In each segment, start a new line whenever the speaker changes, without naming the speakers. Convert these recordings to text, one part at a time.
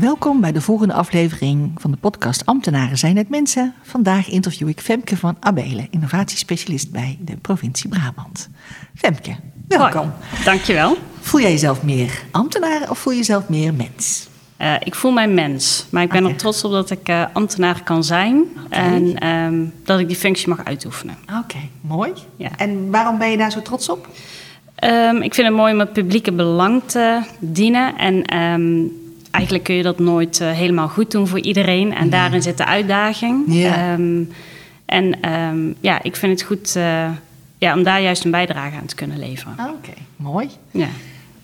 Welkom bij de volgende aflevering van de podcast Ambtenaren zijn het mensen. Vandaag interview ik Femke van Abelen, innovatiespecialist bij de provincie Brabant. Femke, welkom.
Hoi, dankjewel.
Voel jij jezelf meer ambtenaar of voel je jezelf meer mens?
Uh, ik voel mij mens, maar ik ben
Oké.
er trots op dat ik uh, ambtenaar kan zijn en um, dat ik die functie mag uitoefenen.
Oké, mooi.
Ja.
En waarom ben je daar zo trots op?
Um, ik vind het mooi om het publieke belang te dienen en um, eigenlijk kun je dat nooit uh, helemaal goed doen voor iedereen. En
Nee.
daarin zit de uitdaging.
Ja.
Um, en um, ja, ik vind het goed uh, ja, om daar juist een bijdrage aan te kunnen leveren.
Oké, mooi.
Ja.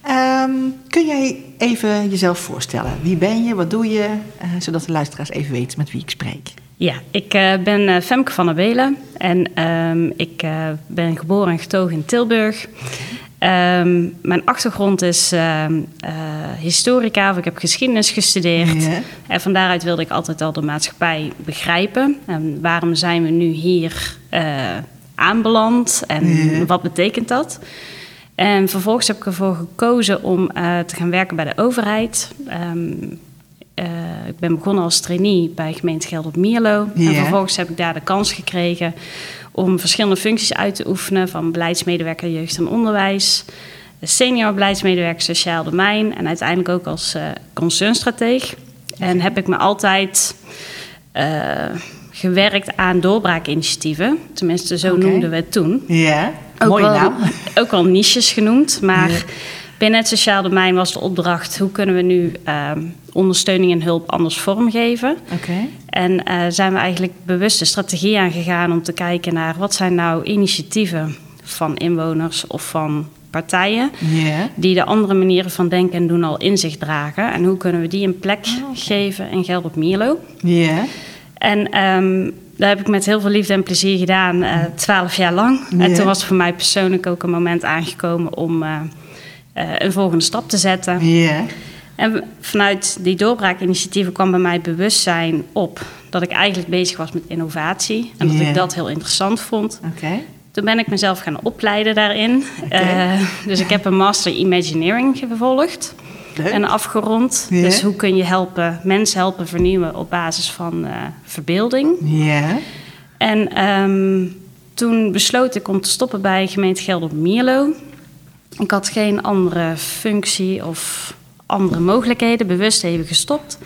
Ehm, kun jij even jezelf voorstellen? Wie ben je, wat doe je, eh, zodat de luisteraars even weten met wie ik spreek?
Ja, ik ben Femke van der Belen en ik ben geboren en getogen in Tilburg. Um, mijn achtergrond is uh, historica, of ik heb geschiedenis gestudeerd.
Ja.
En van daaruit wilde ik altijd al de maatschappij begrijpen. En waarom zijn we nu hier uh, aanbeland en
Ja.
wat betekent dat? En vervolgens heb ik ervoor gekozen om uh, te gaan werken bij de overheid. Um, uh, ik ben begonnen als trainee bij gemeente Gelderop-Mierlo.
Ja.
En vervolgens heb ik daar de kans gekregen om verschillende functies uit te oefenen. Van beleidsmedewerker jeugd en onderwijs, senior beleidsmedewerker sociaal domein en uiteindelijk ook als uh, concernstrateeg. En heb ik me altijd uh, gewerkt aan doorbraakinitiatieven. Tenminste, zo noemden we het toen.
Ja, mooie
wel,
naam.
Ook wel niches genoemd, maar. Binnen het sociaal domein was de opdracht... hoe kunnen we nu uh, ondersteuning en hulp anders vormgeven?
Oké.
En uh, zijn we eigenlijk bewust de strategie aangegaan om te kijken naar... wat zijn nou initiatieven van inwoners of van partijen... Die de andere manieren van denken en doen al in zich dragen... en hoe kunnen we die een plek
Oh, oké.
geven in Gelderop-Mierlo...
Ja.
En um, dat heb ik met heel veel liefde en plezier gedaan, uh, twaalf jaar lang. En toen was voor mij persoonlijk ook een moment aangekomen om uh, uh, een volgende stap te zetten.
Ja.
En vanuit die doorbraakinitiatieven kwam bij mij bewustzijn op dat ik eigenlijk bezig was met innovatie. En dat ik dat heel interessant vond. Toen ben ik mezelf gaan opleiden daarin. Uh, dus ik heb een master Imagineering gevolgd
Leuk.
en afgerond. Dus hoe kun je helpen, mensen helpen vernieuwen op basis van uh, verbeelding.
Ja.
En um, toen besloot ik om te stoppen bij gemeente Gelderop-Mierlo. Ik had geen andere functie of andere mogelijkheden, bewust even gestopt.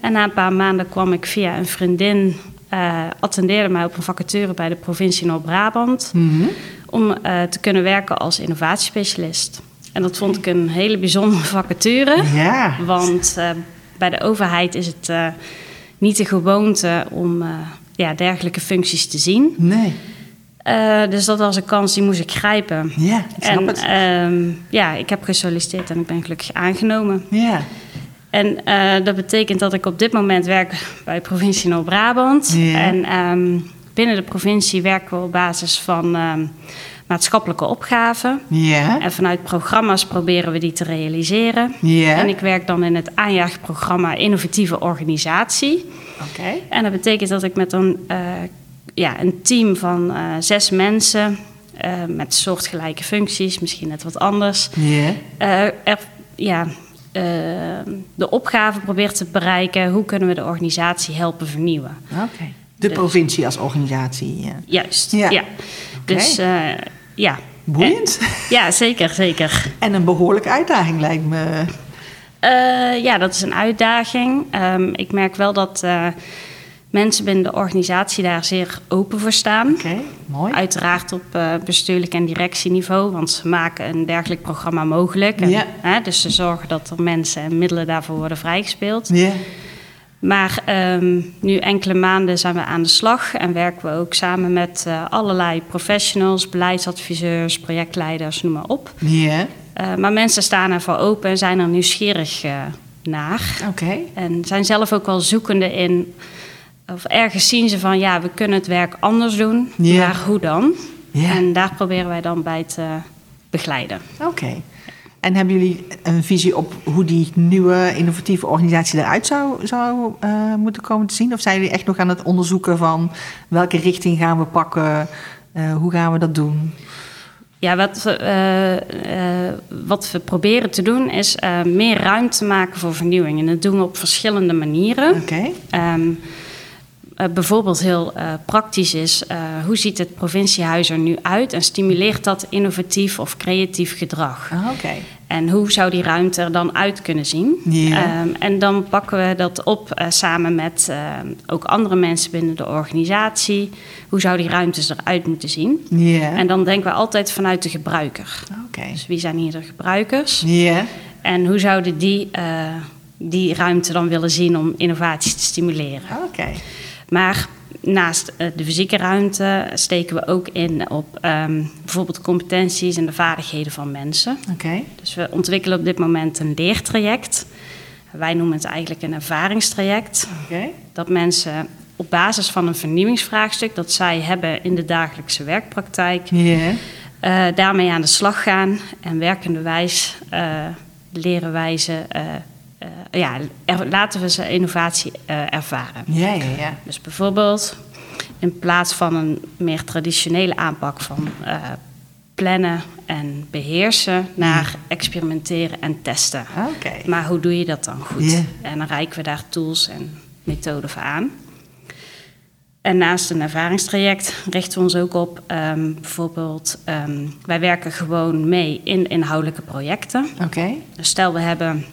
En na een paar maanden kwam ik via een vriendin, uh, attendeerde mij op een vacature bij de provincie Noord-Brabant,
Mhm.
om uh, te kunnen werken als innovatiespecialist. En dat vond ik een hele bijzondere vacature.
Ja.
Want uh, bij de overheid is het niet de gewoonte om ja, dergelijke functies te zien.
Nee.
Uh, dus dat was een kans die moest ik grijpen.
Ja, ik snap
en
het.
uh, ja, ik heb gesolliciteerd en ik ben gelukkig aangenomen.
Ja.
En uh, dat betekent dat ik op dit moment werk bij provincie Noord-Brabant.
Ja.
En um, binnen de provincie werken we op basis van um, maatschappelijke opgaven.
Ja.
En vanuit programma's proberen we die te realiseren.
Ja.
En ik werk dan in het aanjaagprogramma Innovatieve Organisatie.
Oké.
En dat betekent dat ik met een, uh, ja, een team van uh, zes mensen... Uh, met soortgelijke functies, misschien net wat anders...
Ja.
Er, ja, uh, de opgave probeert te bereiken... hoe kunnen we de organisatie helpen vernieuwen.
Oké. De
Dus-
provincie als organisatie. Ja.
Juist,
Ja.
ja. Dus ja.
Boeiend.
Ja, zeker, zeker.
En een behoorlijke uitdaging lijkt me.
Ja, dat is een uitdaging. Um, ik merk wel dat mensen binnen de organisatie daar zeer open voor staan.
Oké, mooi.
Uiteraard op uh, bestuurlijk en directieniveau, want ze maken een dergelijk programma mogelijk. En,
Ja.
hè, dus ze zorgen dat er mensen en middelen daarvoor worden vrijgespeeld.
Ja.
Maar ehm, nu enkele maanden zijn we aan de slag en werken we ook samen met uh, allerlei professionals, beleidsadviseurs, projectleiders, noem maar op.
Ja.
Uh, maar mensen staan ervoor open en zijn er nieuwsgierig naar.
Oké.
En zijn zelf ook wel zoekende in, of ergens zien ze van ja, we kunnen het werk anders doen,
Ja.
maar hoe dan?
Ja.
En daar proberen wij dan bij te begeleiden.
Oké. En hebben jullie een visie op hoe die nieuwe innovatieve organisatie eruit zou, zou eh, moeten komen te zien? Of zijn jullie echt nog aan het onderzoeken van welke richting gaan we pakken? Eh, hoe gaan we dat doen?
Ja, wat we, eh, wat we proberen te doen is meer ruimte maken voor vernieuwing. En dat doen we op verschillende manieren.
Oké.
Ehm, eh, bijvoorbeeld heel eh, praktisch is, eh, hoe ziet het provinciehuis er nu uit en stimuleert dat innovatief of creatief gedrag?
Ah, Oké.
En hoe zou die ruimte er dan uit kunnen zien? Ehm, en dan pakken we dat op samen met ehm, ook andere mensen binnen de organisatie. Hoe zou die ruimtes eruit moeten zien?
Ja.
En dan denken we altijd vanuit de gebruiker.
Oké.
Dus wie zijn hier de gebruikers?
Ja.
En hoe zouden die die ruimte dan willen zien om innovaties te stimuleren?
Oké.
Maar naast eh, de fysieke ruimte steken we ook in op ehm, bijvoorbeeld competenties en de vaardigheden van mensen.
Oké.
Dus we ontwikkelen op dit moment een leertraject. Wij noemen het eigenlijk een ervaringstraject.
Oké.
Dat mensen op basis van een vernieuwingsvraagstuk dat zij hebben in de dagelijkse werkpraktijk, eh, daarmee aan de slag gaan en werkende wijs eh, leren wijzen. Ja, er- laten we ze innovatie eh, ervaren.
Ja, ja, ja.
Dus bijvoorbeeld in plaats van een meer traditionele aanpak van eh, plannen en beheersen naar experimenteren en testen.
Oké.
Maar hoe doe je dat dan goed? En dan reiken we daar tools en methoden voor aan. En naast een ervaringstraject richten we ons ook op ehm, bijvoorbeeld, ehm, wij werken gewoon mee in inhoudelijke projecten.
Oké.
Dus stel we hebben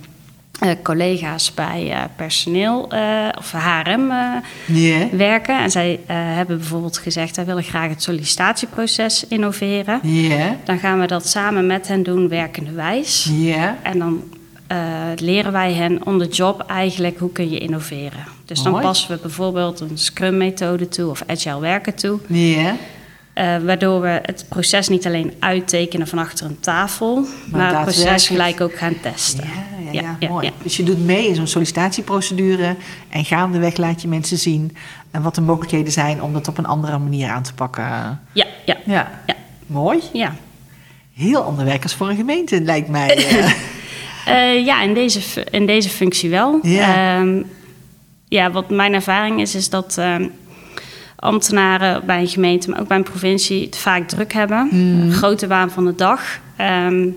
eh, collega's bij eh, personeel eh, of HRM werken. En zij hebben bijvoorbeeld gezegd, wij willen graag het sollicitatieproces innoveren. Dan gaan we dat samen met hen doen, werkende wijs. En dan leren wij hen on the job eigenlijk hoe kun je innoveren. Dus dan
Mooi.
passen we bijvoorbeeld een Scrum-methode toe of Agile werken toe. Eh, waardoor we het proces niet alleen uittekenen van achter een tafel, maar, het proces gelijk ook gaan testen.
Ja, ja, ja, mooi. Dus je doet mee in zo'n sollicitatieprocedure en gaandeweg laat je mensen zien en wat de mogelijkheden zijn om dat op een andere manier aan te pakken.
Ja, ja,
Ja,
ja.
mooi.
ja.
Heel ander werk als voor een gemeente, lijkt mij. eh.
Eh, ja, in deze, in deze functie wel.
Ja.
Ehm, ja, wat mijn ervaring is, is dat ehm, ambtenaren bij een gemeente, maar ook bij een provincie, het vaak druk hebben. Een grote waan van de dag. Ehm,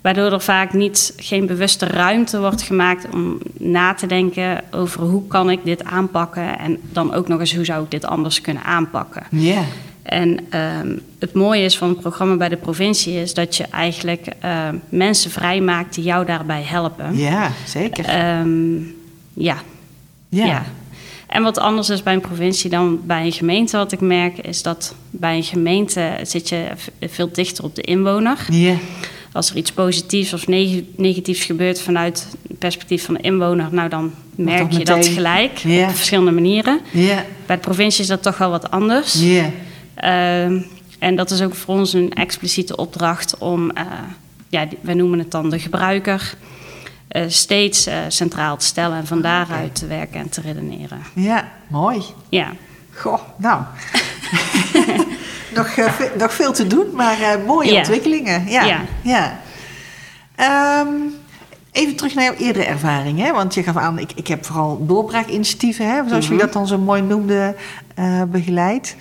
waardoor er vaak niet, geen bewuste ruimte wordt gemaakt om na te denken over hoe kan ik dit aanpakken. En dan ook nog eens hoe zou ik dit anders kunnen aanpakken.
ja,
En ehm, het mooie is van het programma bij de provincie is dat je eigenlijk ehm, mensen vrijmaakt die jou daarbij helpen.
ja, zeker.
Ja.
ja.
ja. En wat anders is bij een provincie dan bij een gemeente, wat ik merk, is dat bij een gemeente zit je veel dichter op de inwoner. Als er iets positiefs of neg- negatiefs gebeurt vanuit het perspectief van de inwoner, nou dan merk
dat
je dat gelijk op verschillende manieren. Bij de provincie is dat toch wel wat anders. Ehm, en dat is ook voor ons een expliciete opdracht om, eh, ja, wij noemen het dan de gebruiker, eh, steeds eh, centraal te stellen en van daaruit te werken en te redeneren.
ja, mooi.
Ja,
Goh, nou. nog, eh, ve- nog veel te doen, maar mooie
Ja.
ontwikkelingen. Ja.
Ja.
ja. Ehm, even terug naar jouw eerdere ervaring. Hè? Want je gaf aan, ik, ik heb vooral doorbraakinitiatieven, hè, zoals
Mhm.
jullie dat dan zo mooi noemden, eh, begeleid.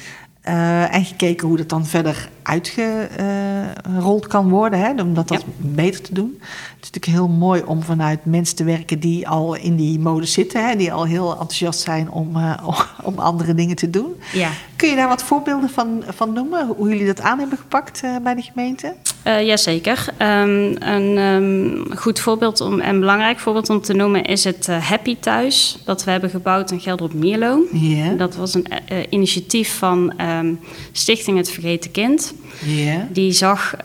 Eh, en gekeken hoe dat dan verder uitgerold kan worden, hè, om dat, dat beter te doen. Het is natuurlijk heel mooi om vanuit mensen te werken die al in die mode zitten, hè, die al heel enthousiast zijn om, eh, om andere dingen te doen.
ja.
Kun je daar wat voorbeelden van, van noemen, hoe jullie dat aan hebben gepakt eh, bij de gemeente?
Uh, jazeker. Um, een um, goed voorbeeld om, en belangrijk voorbeeld om te noemen is het uh, Happy Thuis. Dat we hebben gebouwd in Gelder op Mierlo.
Yeah.
Dat was een uh, initiatief van um, Stichting Het Vergeten Kind.
Yeah.
Die zag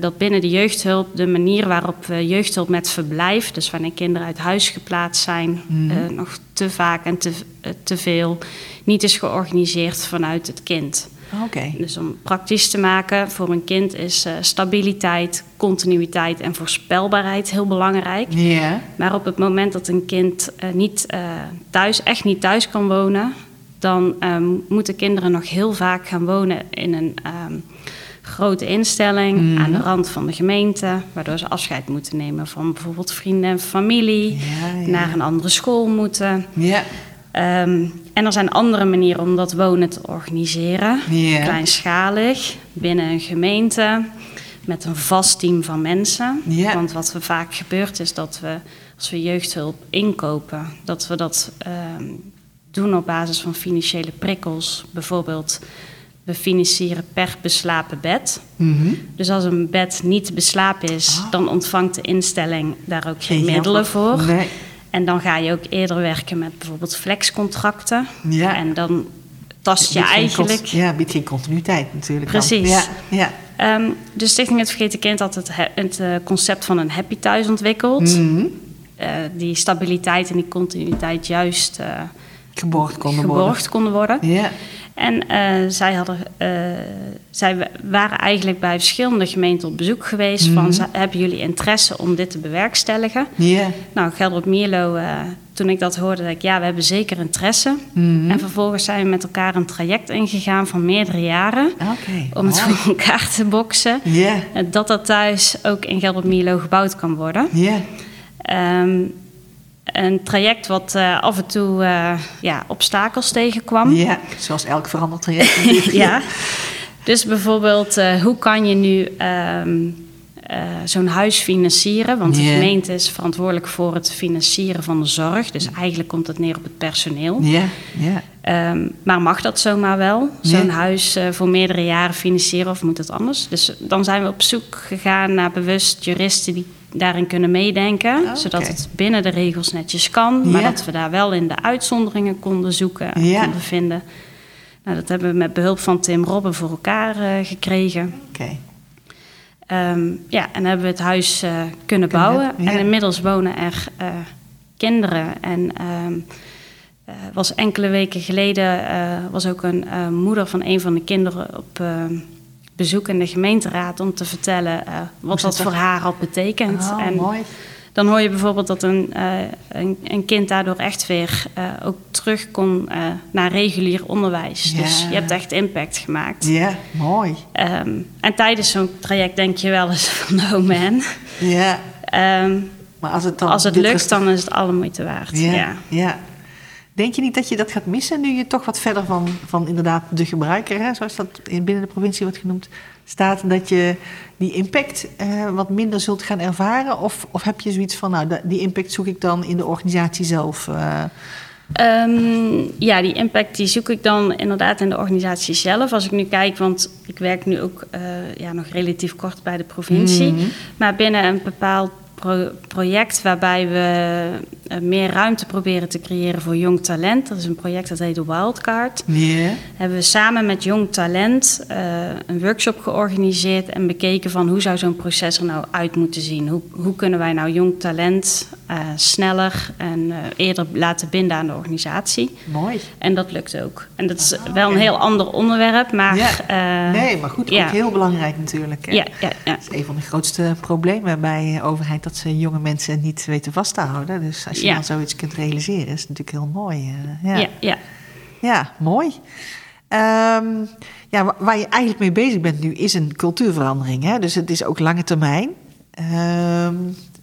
dat binnen de jeugdhulp de manier waarop jeugdhulp met verblijf, dus wanneer kinderen uit huis geplaatst zijn,
Mm.
nog te vaak en te, te veel, niet is georganiseerd vanuit het kind.
Okay.
Dus om praktisch te maken voor een kind is uh, stabiliteit, continuïteit en voorspelbaarheid heel belangrijk.
Yeah.
Maar op het moment dat een kind uh, niet uh, thuis, echt niet thuis kan wonen, dan um, moeten kinderen nog heel vaak gaan wonen in een um, grote instelling
Mhm.
mm. aan de rand van de gemeente, waardoor ze afscheid moeten nemen van bijvoorbeeld vrienden en familie, naar een andere school moeten.
Ja.
Um, en er zijn andere manieren om dat wonen te organiseren.
Ja.
Kleinschalig, binnen een gemeente, met een vast team van mensen. Want wat er vaak gebeurt is dat we, als we jeugdhulp inkopen, dat we dat um, doen op basis van financiële prikkels. Bijvoorbeeld, we financieren per beslapen bed.
Mm -hmm.
Dus als een bed niet beslapen is,
Ah.
dan ontvangt de instelling daar ook geen, middelen
voor.
voor.
Nee.
En dan ga je ook eerder werken met bijvoorbeeld flexcontracten.
Ja.
En dan tast je
geen
eigenlijk.
Ja, biedt geen continuïteit natuurlijk. dan.
Precies.
Ja, ja.
Ehm, de Stichting Het Vergeten Kind had het, he- het eh, concept van een happy thuis ontwikkeld.
Mhm.
Eh, die stabiliteit en die continuïteit juist eh,
Geborgd konden worden.
geborgd konden worden.
Ja.
En eh, zij, hadden, eh, zij wa- waren eigenlijk bij verschillende gemeenten op bezoek geweest.
Mhm.
van, "Z- hebben jullie interesse om dit te bewerkstelligen?
Ja.
Nou, Gelder op Mierlo, eh, toen ik dat hoorde, dacht ik, ja, we hebben zeker interesse.
Mhm.
En vervolgens zijn we met elkaar een traject ingegaan van meerdere jaren.
Oké.
Om het
mooi.
voor elkaar te boksen.
Ja.
Dat dat thuis ook in Gelder op Mierlo gebouwd kan worden.
Ja.
Ehm, een traject wat eh, af en toe eh, ja, obstakels tegenkwam.
Ja. Zoals elk veranderd traject.
ja. Dus bijvoorbeeld, eh, hoe kan je nu ehm, eh, zo'n huis financieren? Want de gemeente is verantwoordelijk voor het financieren van de zorg. Dus eigenlijk komt het neer op het personeel.
Ja. Ja.
Ehm, maar mag dat zomaar wel? Zo'n huis voor meerdere jaren financieren of moet het anders? Dus dan zijn we op zoek gegaan naar bewust juristen die daarin kunnen meedenken.
Oké.
Zodat het binnen de regels netjes kan. Maar
Ja.
dat we daar wel in de uitzonderingen konden zoeken en
Ja.
konden vinden. Nou, dat hebben we met behulp van Tim Robben voor elkaar eh, gekregen.
Oké.
Ehm, ja, en hebben we het huis eh, kunnen
Kunnen
bouwen.
ja.
En inmiddels wonen er eh, kinderen. En ehm, eh, was enkele weken geleden was ook een moeder van een van de kinderen op eh, bezoek in de gemeenteraad om te vertellen eh, wat dat
dat?
voor haar al betekent.
Oh,
en
mooi.
dan hoor je bijvoorbeeld dat een, eh, een, een kind daardoor echt weer eh, ook terug kon naar regulier onderwijs. Dus je hebt echt impact gemaakt.
Ja. Mooi.
Ehm, en tijdens zo'n traject denk je wel eens van, oh man.
Ja.
Ehm,
Maar als het dan...
als het lukt, dan is het alle moeite waard.
Ja,
Ja.
Denk je niet dat je dat gaat missen nu je toch wat verder van, van inderdaad de gebruiker, hè, zoals dat in, binnen de provincie wordt genoemd, staat, dat je die impact eh, wat minder zult gaan ervaren? Of, of heb je zoiets van, nou, die impact zoek ik dan in de organisatie zelf? eh?
Ehm, ja, die impact die zoek ik dan inderdaad in de organisatie zelf. Als ik nu kijk, want ik werk nu ook eh, ja, nog relatief kort bij de provincie.
Mhm.
Maar binnen een bepaald pro- project waarbij we eh, meer ruimte proberen te creëren voor jong talent. Dat is een project dat heet de Wildcard. Hebben we samen met Jong Talent eh, een workshop georganiseerd en bekeken van hoe zou zo'n proces er nou uit moeten zien. Hoe, hoe kunnen wij nou jong talent eh, sneller en eerder laten binden aan de organisatie.
Mooi.
En dat lukt ook. En dat is
Ah,
wel een heel ander onderwerp, maar...
Ja. Nee, maar goed,
ja.
ook heel belangrijk natuurlijk. hè.
ja, ja, ja.
Dat is een van de grootste problemen bij overheid, dat ze jonge mensen niet weten vast te houden. Dus als je
Ja.
dan zoiets kunt realiseren, is het natuurlijk heel mooi. eh, ja.
ja, ja.
Ja, mooi. Ehm, ja, wa- waar je eigenlijk mee bezig bent nu is een cultuurverandering. Hè? Dus het is ook lange termijn. Ehm,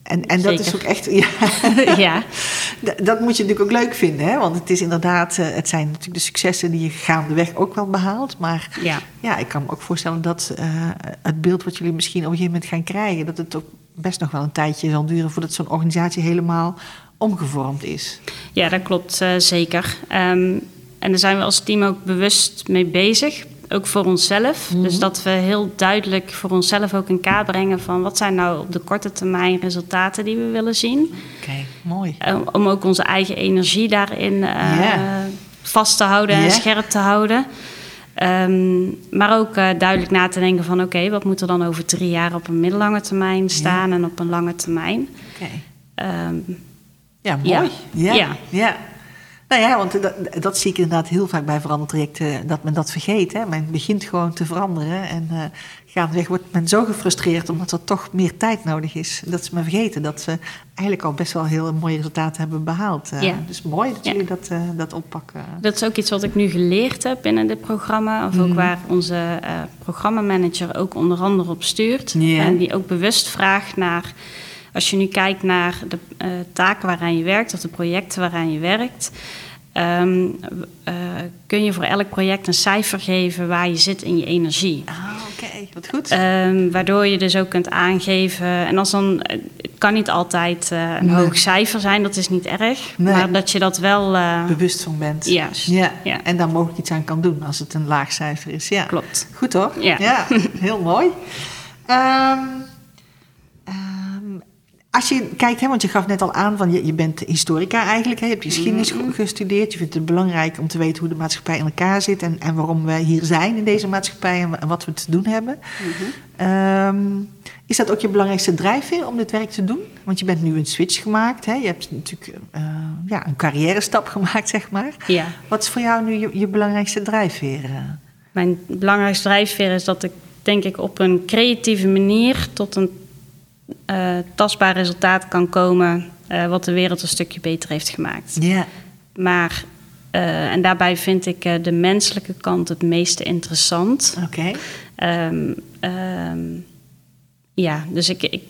en, en dat is ook echt. Ja,
ja.
dat moet je natuurlijk ook leuk vinden. Hè? Want het is inderdaad. eh, het zijn natuurlijk de successen die je gaandeweg ook wel behaalt. Maar
ja.
ja, ik kan me ook voorstellen dat eh, het beeld wat jullie misschien op een gegeven moment gaan krijgen. dat het ook best nog wel een tijdje zal duren voordat zo'n organisatie helemaal omgevormd is.
Ja, dat klopt eh, zeker. Ehm, en daar zijn we als team ook bewust mee bezig. ook voor onszelf.
Mhm.
Dus dat we heel duidelijk voor onszelf ook in kaart brengen van wat zijn nou op de korte termijn resultaten die we willen zien.
Oké, mooi.
Eh, om ook onze eigen energie daarin eh, vast te houden en scherp te houden. Ehm, maar ook eh, duidelijk na te denken van oké, wat moet er dan over drie jaar op een middellange termijn staan en op een lange termijn. Ehm,
Ja, mooi.
Ja.
Ja. ja. Nou ja, want dat, dat zie ik inderdaad heel vaak bij verandertrajecten, dat men dat vergeet. Hè. Men begint gewoon te veranderen en eh gaandeweg wordt men zo gefrustreerd omdat er toch meer tijd nodig is. Dat ze maar vergeten dat ze eigenlijk al best wel heel mooie resultaten hebben behaald. Eh,
Ja.
Dus mooi dat
Ja.
jullie dat, eh, dat oppakken.
Dat is ook iets wat ik nu geleerd heb binnen dit programma. Of ook
Mhm.
waar onze eh programmamanager ook onder andere op stuurt. En die ook bewust vraagt naar... Als je nu kijkt naar de eh, taken waaraan je werkt... of de projecten waaraan je werkt... ehm, eh, kun je voor elk project een cijfer geven waar je zit in je energie.
Ah, oké. Wat goed.
Ehm, waardoor je dus ook kunt aangeven. En als dan, eh, het kan niet altijd een
Nee.
hoog cijfer zijn, dat is niet erg.
Nee.
Maar dat je dat wel.
Bewust van bent.
Juist,
Ja.
ja.
En daar mogelijk iets aan kan doen als het een laag cijfer is. Ja.
Klopt.
Goed hoor.
Ja.
heel mooi. Ehm, als je kijkt, hè, want je gaf net al aan van je, je bent historica eigenlijk. Hè, je hebt geschiedenis
Mhm.
gestudeerd. Je vindt het belangrijk om te weten hoe de maatschappij in elkaar zit en, en waarom we hier zijn in deze maatschappij en, en wat we te doen hebben.
Mhm.
Ehm, is dat ook je belangrijkste drijfveer om dit werk te doen? Want je bent nu een switch gemaakt. Hè? Je hebt natuurlijk eh, ja, een carrière stap gemaakt, zeg maar.
Ja.
Wat is voor jou nu je, je belangrijkste drijfveer? eh?
Mijn belangrijkste drijfveer is dat ik, denk ik, op een creatieve manier tot een tastbaar resultaat kan komen. eh, wat de wereld een stukje beter heeft gemaakt.
Ja,
Maar, eh, en daarbij vind ik eh, de menselijke kant het meeste interessant.
oké.
Ehm, ehm, ja, dus ik, ik,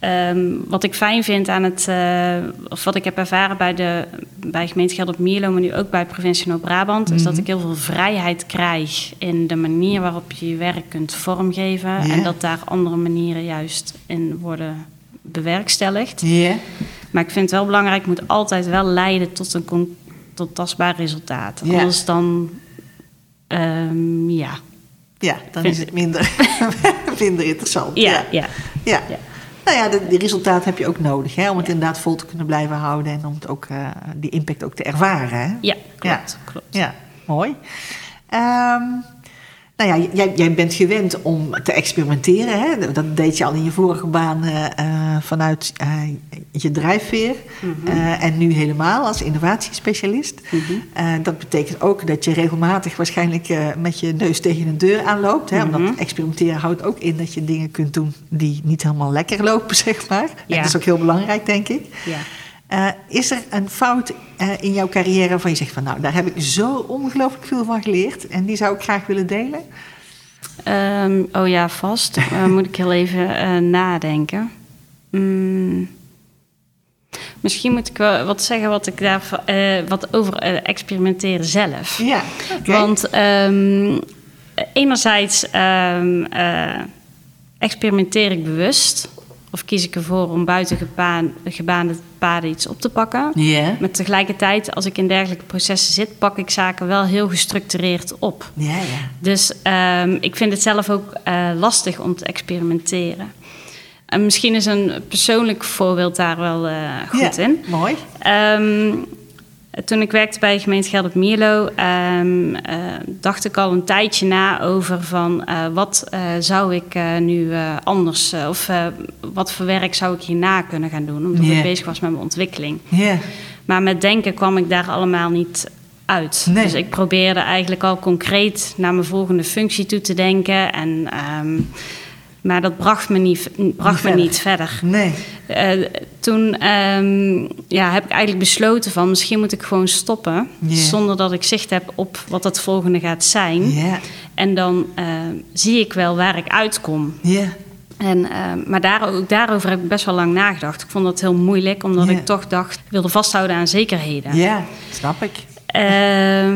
ehm, wat ik fijn vind aan het, eh, of wat ik heb ervaren bij de bij gemeente Gelder Mierlo, maar nu ook bij provincie Noord-Brabant, is dat
Mhm.
ik heel veel vrijheid krijg in de manier waarop je je werk kunt vormgeven. En dat daar andere manieren juist in worden bewerkstelligd. Maar ik vind het wel belangrijk, het moet altijd wel leiden tot een tot tastbaar resultaat. Anders dan, ehm, ja.
ja dan
Vind
is het minder, minder interessant.
Ja,
ja.
ja.
Ja.
Ja.
Nou ja, die resultaten heb je ook nodig hè, om het inderdaad vol te kunnen blijven houden en om het ook, eh, die impact ook te ervaren. Hè?
Ja, klopt. klopt.
Ja, mooi. Ehm, nou ja, jij, jij bent gewend om te experimenteren. Hè? Dat deed je al in je vorige baan eh, eh, vanuit eh, je drijfveer. Eh, en nu helemaal als innovatiespecialist.
Mhm.
Dat betekent ook dat je regelmatig waarschijnlijk met je neus tegen een deur aanloopt. Hè?
Mhm.
Omdat experimenteren houdt ook in dat je dingen kunt doen die niet helemaal lekker lopen, zeg maar. En dat is ook heel belangrijk, denk ik.
Ja.
Eh, is er een fout eh, in jouw carrière waarvan je zegt van nou, daar heb ik zo ongelooflijk veel van geleerd en die zou ik graag willen delen?
Ehm, oh ja, vast. Eh, moet ik heel even nadenken. Mm. Misschien moet ik wel wat zeggen wat ik daar wat over experimenteren zelf.
Ja.
Want ehm, enerzijds eh, experimenteer ik bewust. Of kies ik ervoor om buiten gebaan, gebaande paden iets op te pakken.
Ja,
Maar tegelijkertijd, als ik in dergelijke processen zit, pak ik zaken wel heel gestructureerd op.
ja.
Dus ehm, ik vind het zelf ook eh, lastig om te experimenteren. En misschien is een persoonlijk voorbeeld daar wel eh, goed
Ja,
in.
Mooi.
Ehm, toen ik werkte bij de gemeente Gelder Mierlo, ehm, eh, dacht ik al een tijdje na over van eh, wat eh, zou ik eh, nu eh, anders, eh, of eh, wat voor werk zou ik hierna kunnen gaan doen, omdat ik bezig was met mijn ontwikkeling. Maar met denken kwam ik daar allemaal niet uit.
Nee.
Dus ik probeerde eigenlijk al concreet naar mijn volgende functie toe te denken. En, ehm, maar dat bracht me niet, bracht me
verder.
niet verder.
nee.
Eh, toen ehm, ja, heb ik eigenlijk besloten van misschien moet ik gewoon stoppen. Zonder dat ik zicht heb op wat het volgende gaat zijn.
Ja,
En dan eh, zie ik wel waar ik uitkom.
ja,
En, eh, maar daar, ook daarover heb ik best wel lang nagedacht. Ik vond dat heel moeilijk, omdat ik toch dacht... ik wilde vasthouden aan zekerheden.
ja, snap ik.
Eh,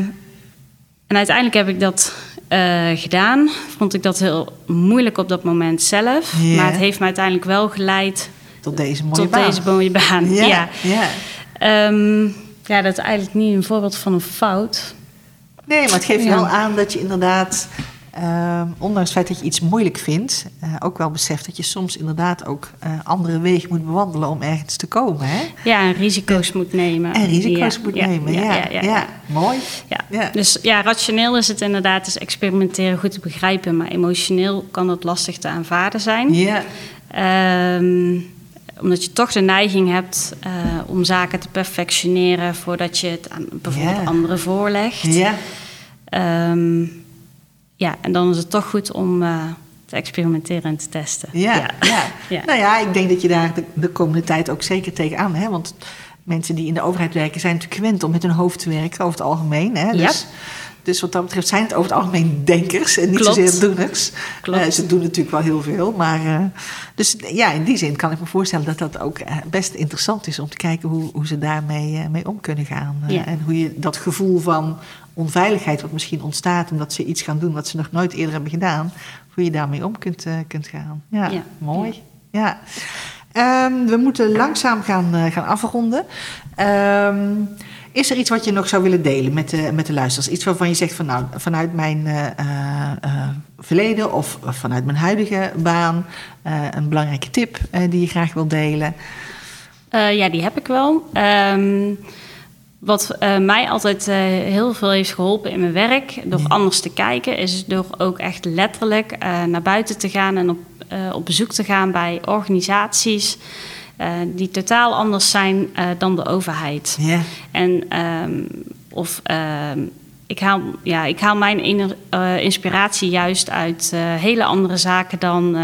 en uiteindelijk heb ik dat eh, gedaan. Vond ik dat heel moeilijk op dat moment zelf. Maar het heeft me uiteindelijk wel geleid
Tot deze mooie
tot
baan.
deze mooie baan.
Ja.
Ehm, ja, dat is eigenlijk niet een voorbeeld van een fout.
Nee, maar het geeft
Ja.
wel aan dat je inderdaad, eh, ondanks het feit dat je iets moeilijk vindt, eh, ook wel beseft dat je soms inderdaad ook eh, andere wegen moet bewandelen om ergens te komen. Hè?
Ja, en risico's moet nemen.
En risico's
Ja,
moet
ja,
nemen. Ja, ja, mooi.
Ja. Dus ja, rationeel is het inderdaad is experimenteren goed te begrijpen, maar emotioneel kan het lastig te aanvaarden zijn.
Ja,
Ehm, omdat je toch de neiging hebt eh, om zaken te perfectioneren voordat je het aan bijvoorbeeld anderen voorlegt.
ja,
Ehm, ja, en dan is het toch goed om eh, te experimenteren en te testen.
ja, ja.
Ja.
Nou ja, ik denk dat je daar de, de komende tijd ook zeker tegenaan hebt. Want mensen die in de overheid werken zijn natuurlijk gewend om met hun hoofd te werken over het algemeen. Hè?
Ja.
Dus, dus wat dat betreft zijn het over het algemeen denkers en niet
Klopt.
zozeer doeners. Eh, ze doen natuurlijk wel heel veel. Maar, eh, dus ja, in die zin kan ik me voorstellen dat dat ook eh, best interessant is om te kijken hoe, hoe ze daarmee mee om kunnen gaan.
Ja.
En hoe je dat gevoel van onveiligheid, wat misschien ontstaat omdat ze iets gaan doen wat ze nog nooit eerder hebben gedaan, hoe je daarmee om kunt, kunt gaan. Ja,
Ja.
mooi. Ja. Ehm, we moeten langzaam gaan, gaan afronden. Ehm, is er iets wat je nog zou willen delen met de, met de luisteraars? Iets waarvan je zegt van nou, vanuit mijn eh, eh, eh, verleden of vanuit mijn huidige baan, een belangrijke tip die je graag wil delen?
Ja, die heb ik wel. Ehm, wat mij altijd heel veel heeft geholpen in mijn werk, door
Ja.
anders te kijken, is door ook echt letterlijk naar buiten te gaan en op, op bezoek te gaan bij organisaties eh, die totaal anders zijn eh, dan de overheid. En ehm, of ehm, ik, haal, ja, ik haal mijn eh, inspiratie juist uit hele andere zaken dan,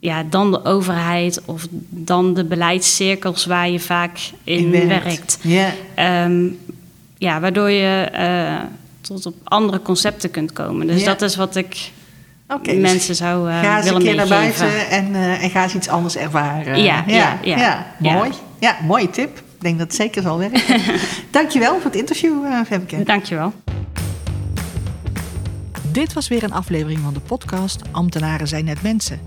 ja, dan de overheid of dan de beleidscirkels waar je vaak in, werkt. Ehm, ja, waardoor je tot op andere concepten kunt komen. Dus dat is wat ik
oké. dus
mensen zou eh
ga eens een
willen
keer naar
meegeven.
buiten en, eh, en ga eens iets anders ervaren.
Ja, ja, ja.
mooi. Ja, mooie tip. Ik denk dat het zeker zal werken. Dankjewel voor het interview, eh, Femke.
Dankjewel.
Dit was weer een aflevering van de podcast Ambtenaren zijn net mensen.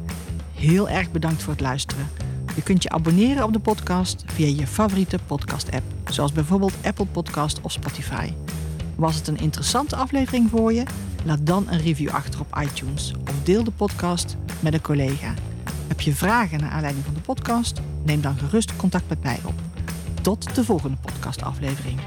Heel erg bedankt voor het luisteren. Je kunt je abonneren op de podcast via je favoriete podcast-app, zoals bijvoorbeeld Apple Podcast of Spotify. Was het een interessante aflevering voor je? Laat dan een review achter op iTunes of deel de podcast met een collega. Heb je vragen naar aanleiding van de podcast? Neem dan gerust contact met mij op. Tot de volgende podcastaflevering.